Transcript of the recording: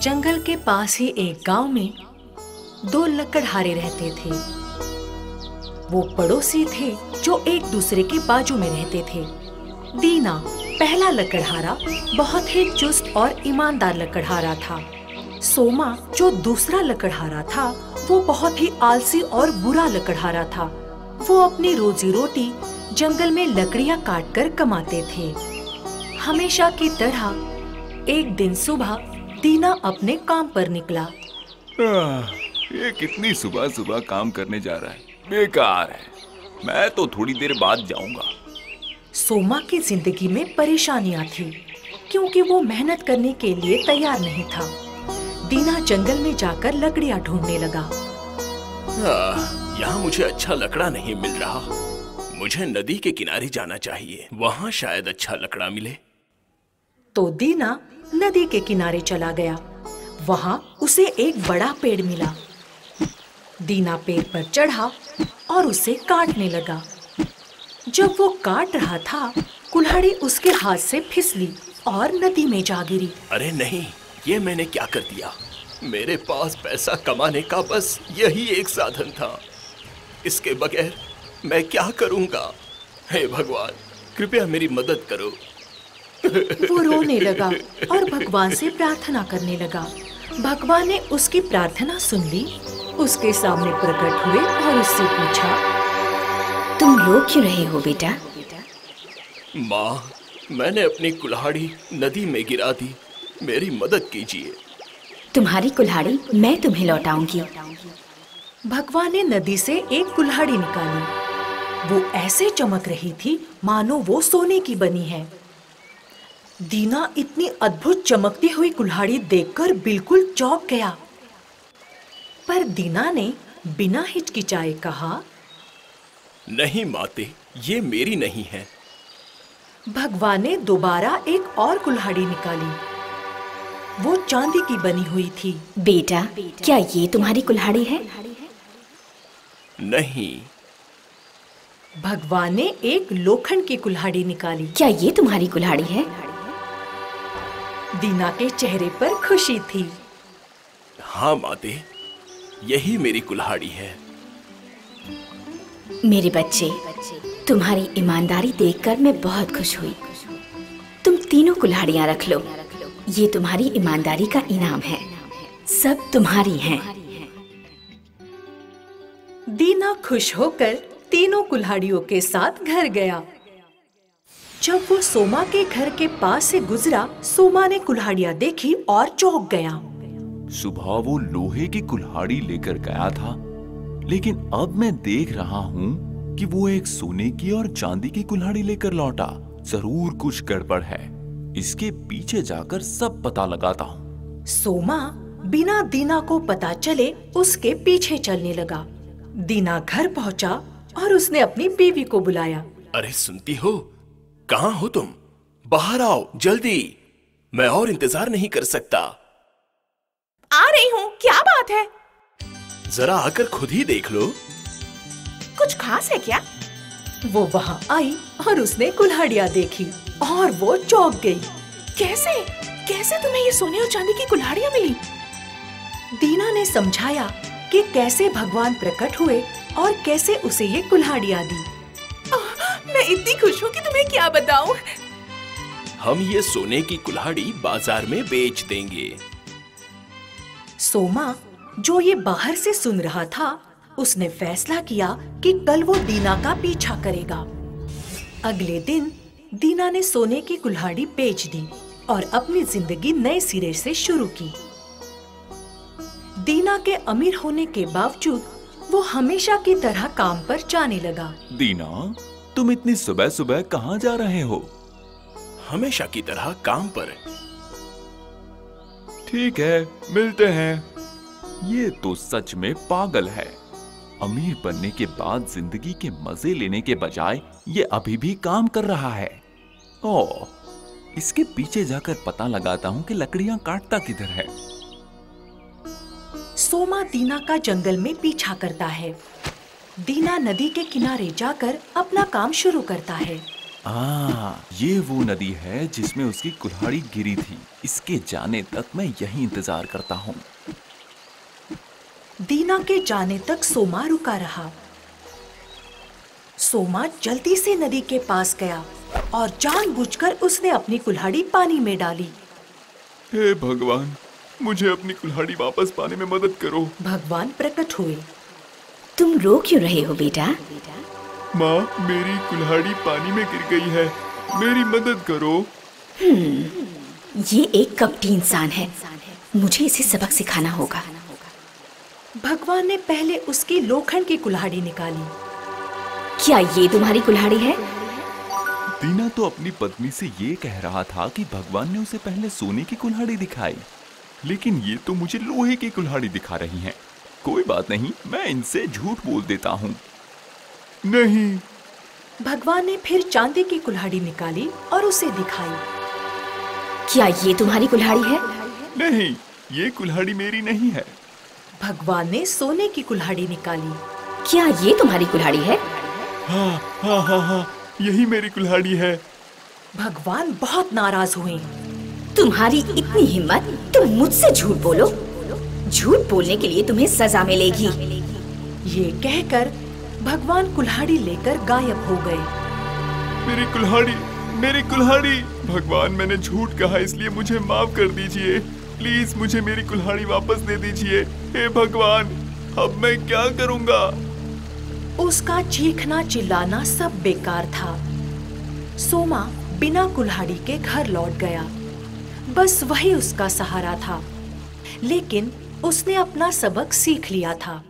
जंगल के पास ही एक गाँव में दो लकड़हारे रहते थे। वो पड़ोसी थे जो एक दूसरे के बाजू में रहते थे। दीना पहला लकड़हारा बहुत ही चुस्त और ईमानदार लकड़हारा था। सोमा जो दूसरा लकड़हारा था, वो बहुत ही आलसी और बुरा लकड़हारा था। वो अपनी रोजी रोटी जंगल में लकड़ियाँ काटकर कमाते थे। हमेशा की तरह एक दिन सुबह दीना अपने काम पर निकला। आह, ये कितनी सुबह सुबह काम करने जा रहा है। बेकार है। मैं तो थोड़ी देर बाद जाऊँगा। सोमा की ज़िंदगी में परेशानियाँ थी क्योंकि वो मेहनत करने के लिए तैयार नहीं था। दीना जंगल में जाकर लकड़ियाँ ढूँढने लगा। यहाँ मुझे अच्छा लकड़ा नहीं मिल रहा। मुझे नदी के किनारे जाना चाहिए। वहाँ शायद अच्छा लकड़ा मिले। तो दीना नदी के किनारे चला गया। वहाँ उसे एक बड़ा पेड़ मिला। दीना पेड़ पर चढ़ा और उसे काटने लगा। जब वो काट रहा था, कुल्हाड़ी उसके हाथ से फिसली और नदी में जा गिरी। अरे नहीं, ये मैंने क्या कर दिया? मेरे पास पैसा कमाने का बस यही एक साधन था। इसके बगैर मैं क्या करूँगा? हे भगवान, कृपया मेरी मदद करो। वो रोने लगा और भगवान से प्रार्थना करने लगा। भगवान ने उसकी प्रार्थना सुन ली। उसके सामने प्रकट हुए और उससे पूछा तुम रो क्यों रहे हो बेटा? माँ मैंने अपनी कुल्हाड़ी नदी में गिरा दी। मेरी मदद कीजिए। तुम्हारी कुल्हाड़ी मैं तुम्हें लौटाऊँगी। भगवान ने नदी से एक कुल्हाड़ी निकाली। वो ऐसे चमक रही थी मानो वो सोने की बनी है। दीना इतनी अद्भुत चमकती हुई कुल्हाड़ी देखकर बिल्कुल चौंक गया। पर दीना ने बिना हिचकिचाए कहा नहीं माते ये मेरी नहीं है। भगवान ने दोबारा एक और कुल्हाड़ी निकाली। वो चांदी की बनी हुई थी। बेटा क्या ये तुम्हारी कुल्हाड़ी है? नहीं। भगवान ने एक लोखंड की कुल्हाड़ी निकाली। क्या ये तुम्हारी कुल्हाड़ी है? दीना के चेहरे पर खुशी थी। हाँ माते यही मेरी कुल्हाड़ी है। मेरे बच्चे तुम्हारी ईमानदारी देखकर मैं बहुत खुश हुई। तुम तीनों कुल्हाड़ियाँ रख लो। ये तुम्हारी ईमानदारी का इनाम है। सब तुम्हारी हैं। दीना खुश होकर तीनों कुल्हाड़ियों के साथ घर गया। जब वो सोमा के घर के पास से गुजरा सोमा ने कुल्हाड़ियाँ देखी और चौंक गया। सुबह वो लोहे की कुल्हाड़ी लेकर गया था लेकिन अब मैं देख रहा हूँ कि वो एक सोने की और चांदी की कुल्हाड़ी लेकर लौटा। ज़रूर कुछ गड़बड़ है। इसके पीछे जाकर सब पता लगाता हूँ। सोमा बिना दीना को पता चले उसके पीछे चलने लगा। दीना घर पहुँचा और उसने अपनी बीवी को बुलाया। अरे सुनती हो कहाँ हो तुम? बाहर आओ जल्दी। मैं और इंतज़ार नहीं कर सकता। आ रही हूँ क्या बात है? जरा आकर खुद ही देख लो। कुछ खास है क्या? वो वहाँ आई और उसने कुल्हाड़िया देखी और वो चौंक गई। कैसे? कैसे तुम्हें ये सोने और चांदी की कुल्हाड़िया मिली? दीना ने समझाया कि कैसे भगवान प्रकट हुए और कैसे उसे ये कुल्हाड़िया दी। मैं इतनी खुश हूँ कि तुम्हें क्या बताऊँ? हम ये सोने की कुल्हाड़ी बाज़ार में बेच देंगे। सोमा जो ये बाहर से सुन रहा था उसने फैसला किया कि कल वो दीना का पीछा करेगा। अगले दिन दीना ने सोने की कुल्हाड़ी बेच दी और अपनी ज़िंदगी नए सिरे से शुरू की। दीना के अमीर होने के बावजूद वो हमेशा की तरह काम पर जाने लगा। दीना तुम इतनी सुबह सुबह कहाँ जा रहे हो? हमेशा की तरह काम पर ठीक है मिलते हैं। ये तो सच में पागल है। अमीर बनने के बाद ज़िंदगी के मज़े लेने के बजाय ये अभी भी काम कर रहा है। ओ इसके पीछे जाकर पता लगाता हूँ कि लकड़ियाँ काटता किधर है। सोमा दीना का जंगल में पीछा करता है। दीना नदी के किनारे जाकर अपना काम शुरू करता है। आ, ये वो नदी है जिसमें उसकी कुल्हाड़ी गिरी थी। इसके जाने तक मैं यही इंतज़ार करता हूँ। दीना के जाने तक सोमा रुका रहा। सोमा जल्दी से नदी के पास गया और जानबूझकर उसने अपनी कुल्हाड़ी पानी में डाली। हे भगवान मुझे अपनी कुल्हाड़ी वापस पाने में मदद करो। भगवान प्रकट हुए। तुम रो क्यों रहे हो बेटा? माँ मेरी कुल्हाड़ी पानी में गिर गई है। मेरी मदद करो। ये एक कपटी इंसान है। मुझे इसे सबक सिखाना होगा। भगवान ने पहले उसकी लोखंड की कुल्हाड़ी निकाली। क्या ये तुम्हारी कुल्हाड़ी है? दीना तो अपनी पत्नी से ये कह रहा था कि भगवान ने उसे पहले सोने की कुल्हाड़ी दिखाई। लेकिन ये तो मुझे लोहे की कुल्हाड़ी दिखा रही हैं। कोई बात नहीं मैं इनसे झूठ बोल देता हूँ। नहीं। भगवान ने फिर चांदी की कुल्हाड़ी निकाली और उसे दिखाई। क्या ये तुम्हारी कुल्हाड़ी है? नहीं ये कुल्हाड़ी मेरी नहीं है। भगवान ने सोने की कुल्हाड़ी निकाली। क्या ये तुम्हारी कुल्हाड़ी है? हाँ हाँ हाँ हाँ यही मेरी कुल्हाड़ी है। भगवान बहुत नाराज़ हुए। तुम्हारी इतनी हिम्मत तुम मुझसे झूठ बोलो। झूठ बोलने के लिए तुम्हें सजा मिलेगी। ये कहकर भगवान कुल्हाड़ी लेकर गायब हो गए। मेरी कुल्हाड़ी मेरी कुल्हाड़ी। भगवान मैंने झूठ कहा इसलिए मुझे माफ़ कर दीजिए। प्लीज़ मुझे मेरी कुल्हाड़ी वापस दे दीजिए। हे भगवान अब मैं क्या करूँगा? उसका चीखना चिल्लाना सब बेकार था। सोमा बिना कुल्हाड़ी के घर लौट गया। बस वही उसका सहारा था। लेकिन उसने अपना सबक सीख लिया था।